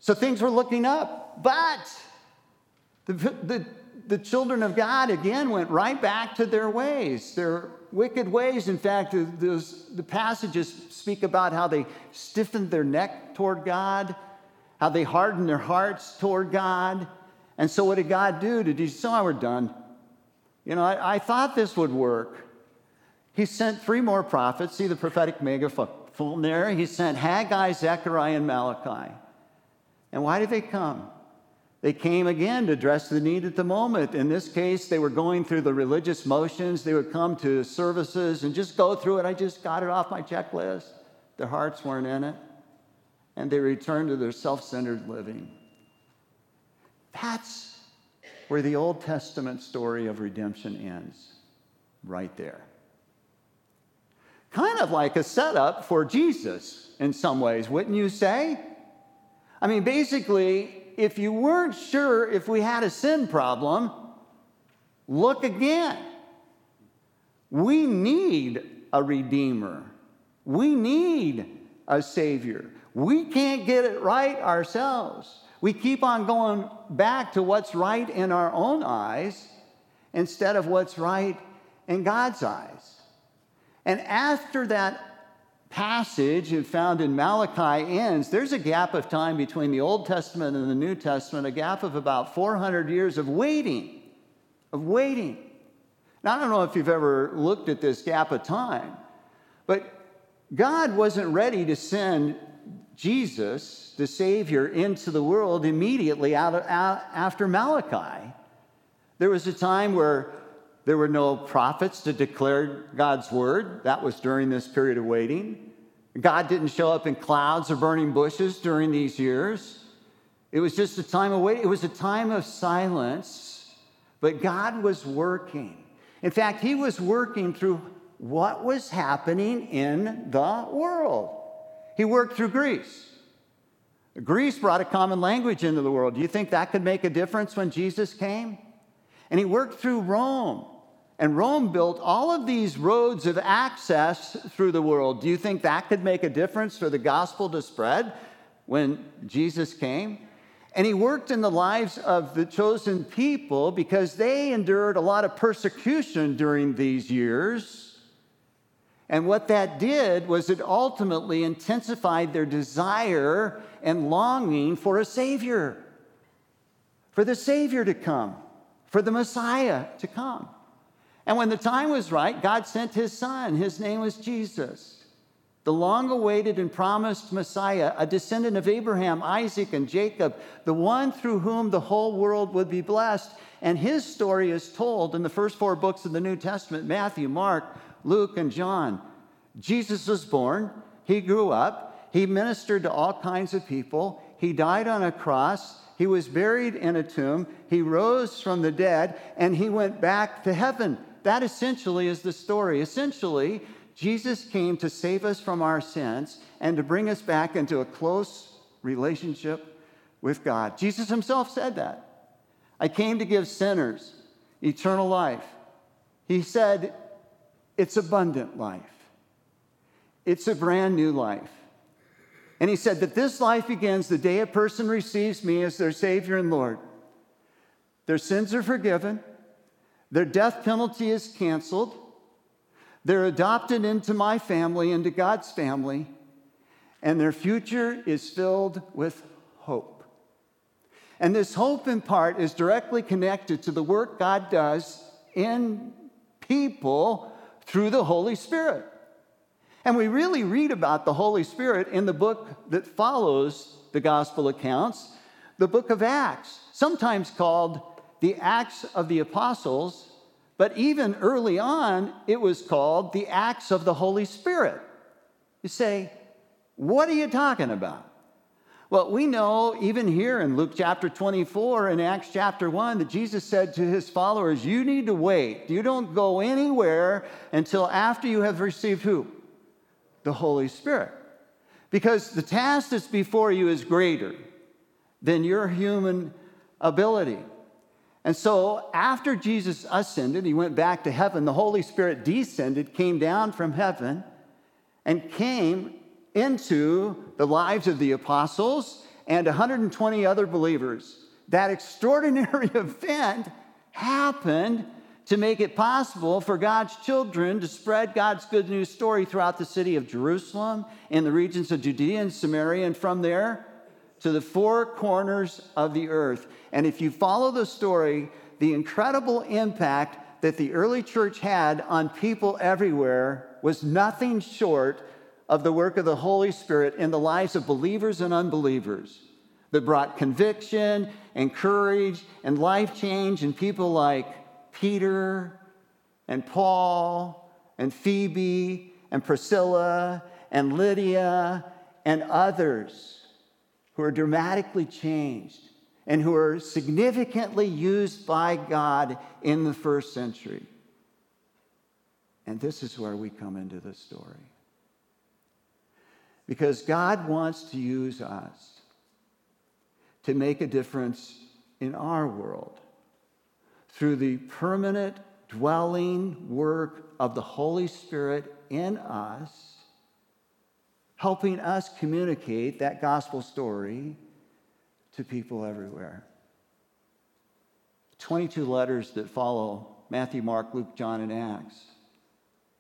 So things were looking up. But the, the, the children of God again went right back to their ways, their wicked ways. In fact, those, the passages speak about how they stiffened their neck toward God, how they hardened their hearts toward God and so, what did God do? Did He say, oh, we're done? You know, I, I thought this would work. He sent three more prophets. See the prophetic megaphone there? He sent Haggai, Zechariah, and Malachi. And why did they come? They came again to address the need at the moment. In this case, they were going through the religious motions. They would come to services and just go through it. I just got it off my checklist. Their hearts weren't in it. And they return to their self centered living. That's where the Old Testament story of redemption ends, right there. Kind of like a setup for Jesus in some ways, wouldn't you say? I mean, basically, if you weren't sure if we had a sin problem, look again. We need a redeemer. We need a savior. We can't get it right ourselves. We keep on going back to what's right in our own eyes instead of what's right in God's eyes. And after that passage found in Malachi ends, there's a gap of time between the Old Testament and the New Testament, a gap of about 400 years of waiting, of waiting. Now, I don't know if you've ever looked at this gap of time, but God wasn't ready to send Jesus, the Savior, into the world immediately out of, out, after Malachi. There was a time where there were no prophets to declare God's word. That was during this period of waiting. God didn't show up in clouds or burning bushes during these years. It was just a time of waiting. It was a time of silence But God was working. In fact, He was working through what was happening in the world. He worked through Greece. Greece brought a common language into the world. Do you think that could make a difference when Jesus came? And he worked through Rome. And Rome built all of these roads of access through the world. Do you think that could make a difference for the gospel to spread when Jesus came? And he worked in the lives of the chosen people because they endured a lot of persecution during these years. And what that did was it ultimately intensified their desire and longing for a Savior, for the Savior to come, for the Messiah to come. And when the time was right, God sent his son. His name was Jesus, the long awaited and promised Messiah, a descendant of Abraham, Isaac, and Jacob, the one through whom the whole world would be blessed. And his story is told in the first four books of the New Testament Matthew, Mark, Luke, and John. Jesus was born, he grew up, he ministered to all kinds of people, he died on a cross. He was buried in a tomb. He rose from the dead and he went back to heaven that essentially is the story. Essentially, Jesus came to save us from our sins and to bring us back into a close relationship with God. Jesus himself said that. I came to give sinners eternal life. He said, it's abundant life, it's a brand new life. And he said that this life begins the day a person receives me as their Savior and Lord. Their sins are forgiven, their death penalty is canceled. They're adopted into my family, into God's family, and their future is filled with hope. And this hope, in part, is directly connected to the work God does in people through the Holy Spirit. And we really read about the Holy Spirit in the book that follows the gospel accounts, the book of Acts, sometimes called the Acts of the Apostles, but even early on, it was called the Acts of the Holy Spirit. You say, what are you talking about? Well, we know even here in Luke chapter 24 and Acts chapter 1 that Jesus said to his followers, You need to wait. You don't go anywhere until after you have received who? The Holy Spirit. Because the task that's before you is greater than your human ability. And so, after Jesus ascended, he went back to heaven. The Holy Spirit descended, came down from heaven, and came into the lives of the apostles and 120 other believers. That extraordinary event happened to make it possible for God's children to spread God's good news story throughout the city of Jerusalem, in the regions of Judea and Samaria, and from there to the four corners of the earth. And if you follow the story, the incredible impact that the early church had on people everywhere was nothing short of the work of the Holy Spirit in the lives of believers and unbelievers that brought conviction and courage and life change in people like Peter and Paul and Phoebe and Priscilla and Lydia and others who are dramatically changed and who are significantly used by God in the first century. And this is where we come into the story. Because God wants to use us to make a difference in our world through the permanent dwelling work of the Holy Spirit in us, helping us communicate that gospel story to people everywhere. 22 letters that follow Matthew, Mark, Luke, John, and Acts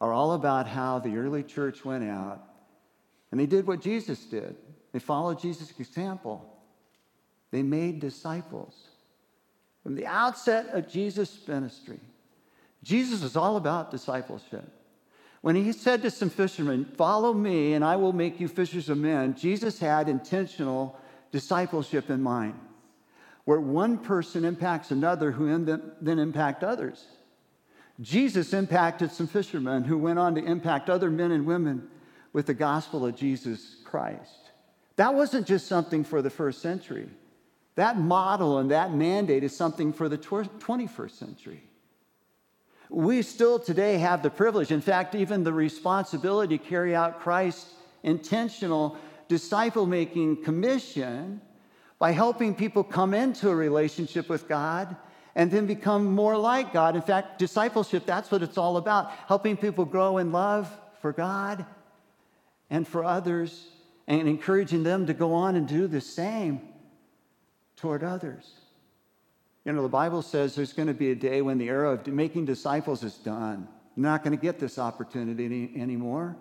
are all about how the early church went out and they did what Jesus did. They followed Jesus' example. They made disciples. From the outset of Jesus' ministry, Jesus was all about discipleship. When he said to some fishermen, Follow me and I will make you fishers of men, Jesus had intentional discipleship in mind, where one person impacts another who then impact others. Jesus impacted some fishermen who went on to impact other men and women with the gospel of Jesus Christ. That wasn't just something for the first century. That model and that mandate is something for the 21st century. We still today have the privilege, in fact, even the responsibility to carry out Christ's intentional disciple making commission by helping people come into a relationship with God and then become more like God. In fact, discipleship, that's what it's all about helping people grow in love for God and for others and encouraging them to go on and do the same toward others. You know, the Bible says there's going to be a day when the era of making disciples is done. You're not going to get this opportunity any, anymore.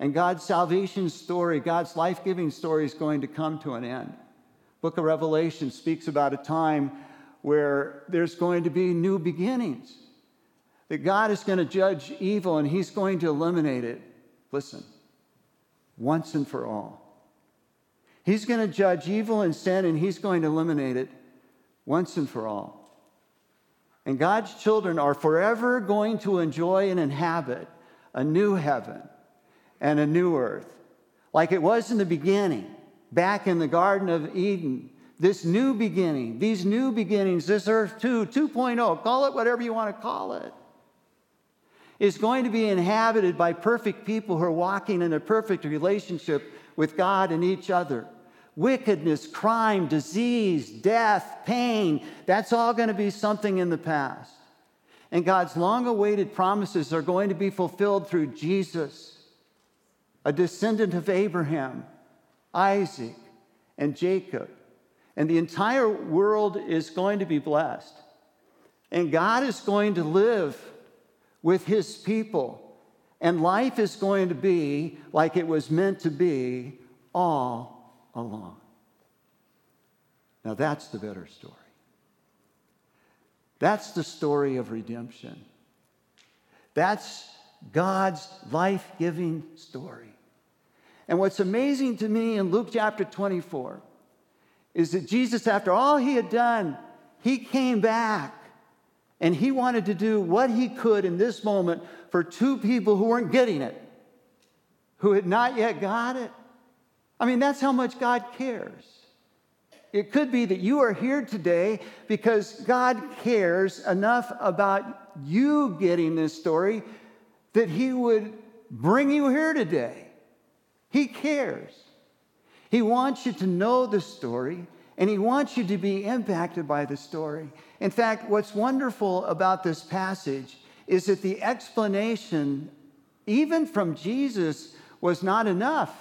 And God's salvation story, God's life giving story is going to come to an end. Book of Revelation speaks about a time where there's going to be new beginnings. That God is going to judge evil and he's going to eliminate it. Listen, once and for all. He's going to judge evil and sin and he's going to eliminate it once and for all. And God's children are forever going to enjoy and inhabit a new heaven and a new earth, like it was in the beginning, back in the Garden of Eden. This new beginning, these new beginnings, this earth 2, 2.0, call it whatever you want to call it, is going to be inhabited by perfect people who are walking in a perfect relationship with God and each other. Wickedness, crime, disease, death, pain, that's all going to be something in the past. And God's long awaited promises are going to be fulfilled through Jesus, a descendant of Abraham, Isaac, and Jacob. And the entire world is going to be blessed. And God is going to live with his people. And life is going to be like it was meant to be all along. Now, that's the better story. That's the story of redemption. That's God's life giving story. And what's amazing to me in Luke chapter 24 is that Jesus, after all he had done, he came back and he wanted to do what he could in this moment for two people who weren't getting it, who had not yet got it. I mean, that's how much God cares. It could be that you are here today because God cares enough about you getting this story that He would bring you here today. He cares. He wants you to know the story and He wants you to be impacted by the story. In fact, what's wonderful about this passage is that the explanation, even from Jesus, was not enough.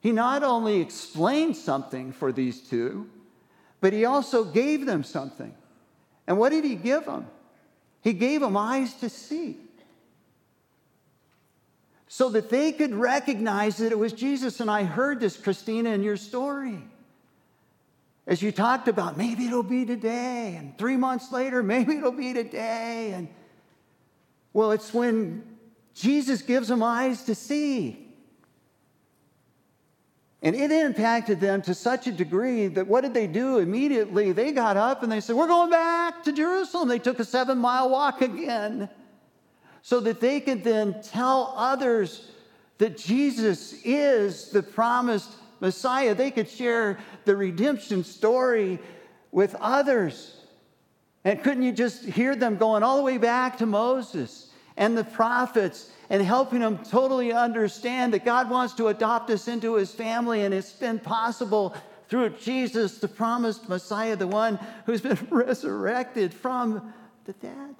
He not only explained something for these two, but he also gave them something. And what did he give them? He gave them eyes to see so that they could recognize that it was Jesus. And I heard this, Christina, in your story. As you talked about, maybe it'll be today, and three months later, maybe it'll be today. And well, it's when Jesus gives them eyes to see. And it impacted them to such a degree that what did they do immediately? They got up and they said, We're going back to Jerusalem. They took a seven mile walk again so that they could then tell others that Jesus is the promised Messiah. They could share the redemption story with others. And couldn't you just hear them going all the way back to Moses and the prophets and helping them totally understand that God wants to adopt us into his family, and it's been possible through Jesus, the promised Messiah, the one who's been resurrected from the dead.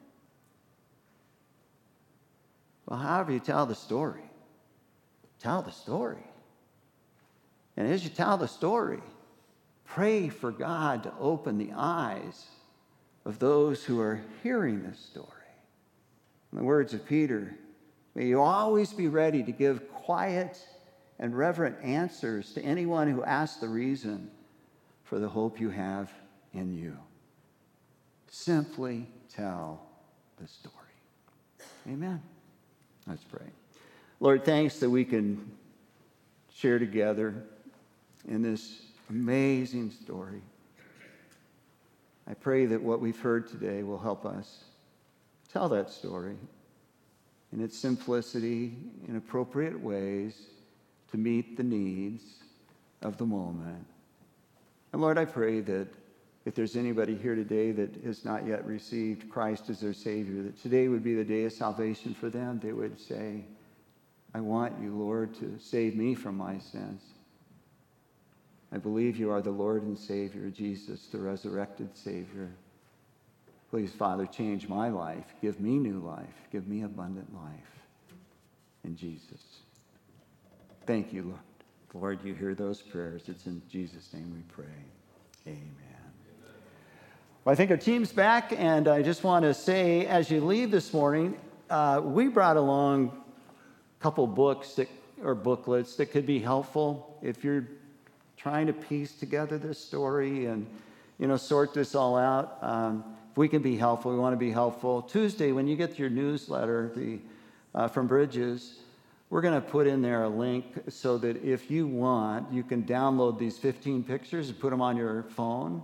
Well, however you tell the story, tell the story. And as you tell the story, pray for God to open the eyes of those who are hearing this story. In the words of Peter, May you always be ready to give quiet and reverent answers to anyone who asks the reason for the hope you have in you. Simply tell the story. Amen. Let's pray. Lord, thanks that we can share together in this amazing story. I pray that what we've heard today will help us tell that story in its simplicity in appropriate ways to meet the needs of the moment. And Lord, I pray that if there's anybody here today that has not yet received Christ as their Savior, that today would be the day of salvation for them. They would say, I want you, Lord, to save me from my sins. I believe you are the Lord and Savior, Jesus, the resurrected Savior. Please, Father, change my life. Give me new life. Give me abundant life. In Jesus. Thank you, Lord. Lord, you hear those prayers. It's in Jesus' name we pray. Amen. Well, I think our team's back, and I just want to say as you leave this morning, uh, we brought along a couple books that, or booklets that could be helpful if you're trying to piece together this story and you know sort this all out. Um, if we can be helpful, we want to be helpful. Tuesday, when you get your newsletter the, uh, from Bridges, we're going to put in there a link so that if you want, you can download these 15 pictures and put them on your phone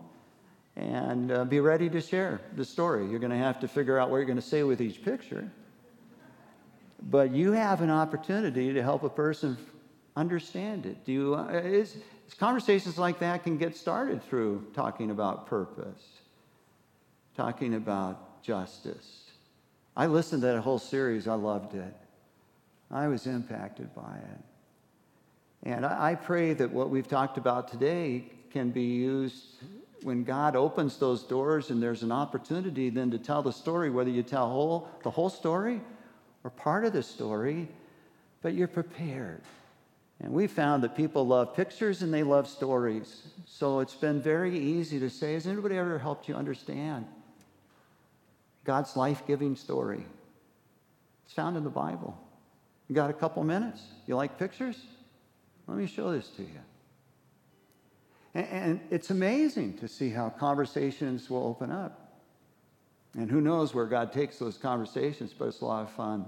and uh, be ready to share the story. You're going to have to figure out what you're going to say with each picture. But you have an opportunity to help a person understand it. Do you, uh, is, conversations like that can get started through talking about purpose, talking about justice. I listened to that whole series, I loved it. I was impacted by it. And I, pray that what we've talked about today can be used when God opens those doors and there's an opportunity then to tell the story, whether you tell whole, the whole story or part of the story, but you're prepared. And we found that people love pictures and they love stories. So it's been very easy to say, has anybody ever helped you understand God's life giving story? It's found in the Bible. You got a couple minutes? You like pictures? Let me show this to you. And, and it's amazing to see how conversations will open up. And who knows where God takes those conversations, but it's a lot of fun.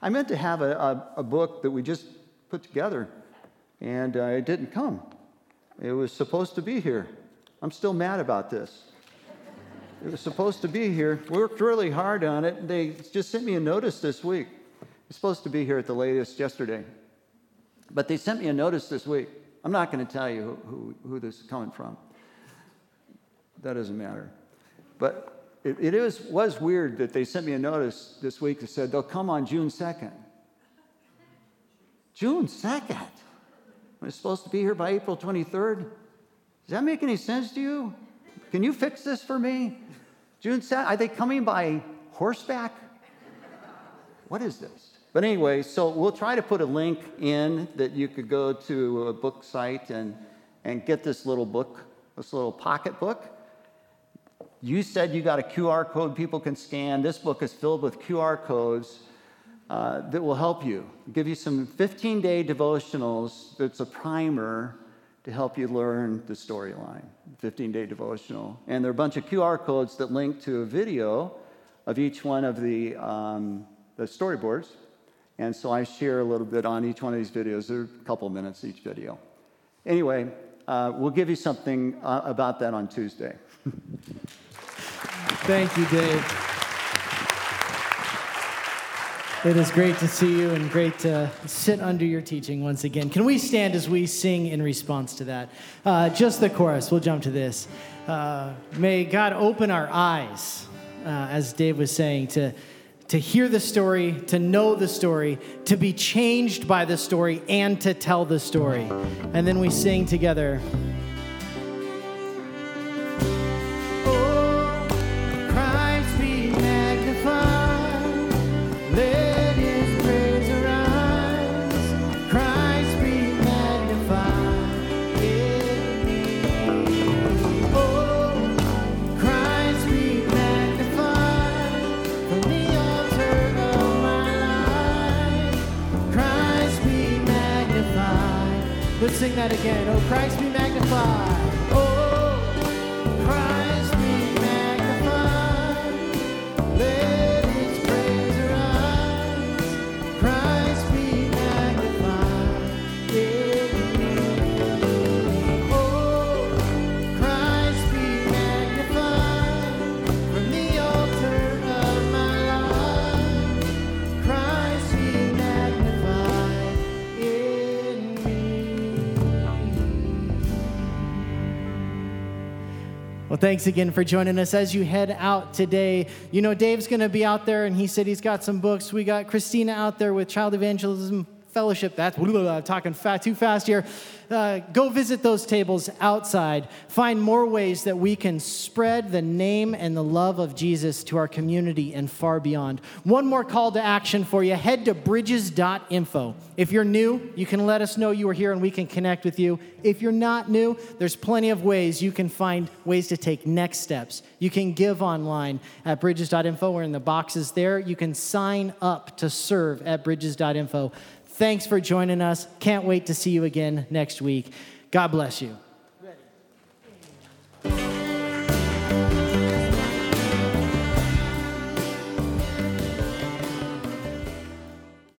I meant to have a, a, a book that we just put together and uh, it didn't come. It was supposed to be here. I'm still mad about this. It was supposed to be here. We worked really hard on it. They just sent me a notice this week. It's supposed to be here at the latest yesterday. But they sent me a notice this week. I'm not going to tell you who, who, who, this is coming from. That doesn't matter. But it, it is, was weird that they sent me a notice this week that said they'll come on June 2nd. June 2nd? When it's supposed to be here by April 23rd? Does that make any sense to you? Can you fix this for me? June 7th, are they coming by horseback? What is this? But anyway, so we'll try to put a link in that you could go to a book site and, and get this little book, this little pocket book. You said you got a QR code people can scan. This book is filled with QR codes uh, that will help you. I'll give you some 15 day devotionals that's a primer to help you learn the storyline. 15 day devotional. And there are a bunch of QR codes that link to a video of each one of the, um, the storyboards. And so I share a little bit on each one of these videos. They're a couple minutes each video. Anyway, uh, we'll give you something uh, about that on Tuesday. Thank you, Dave. It is great to see you and great to sit under your teaching once again. Can we stand as we sing in response to that? Uh, just the chorus. We'll jump to this. Uh, may God open our eyes, uh, as Dave was saying, to, to hear the story, to know the story, to be changed by the story, and to tell the story. And then we sing together. Sing that again. Oh, Christ be magnified. Thanks again for joining us as you head out today. You know, Dave's going to be out there, and he said he's got some books. We got Christina out there with Child Evangelism Fellowship. That's talking fat, too fast here. Uh, go visit those tables outside. Find more ways that we can spread the name and the love of Jesus to our community and far beyond. One more call to action for you head to bridges.info. If you're new, you can let us know you are here and we can connect with you. If you're not new, there's plenty of ways you can find ways to take next steps. You can give online at bridges.info or in the boxes there. You can sign up to serve at bridges.info. Thanks for joining us. Can't wait to see you again next week. God bless you.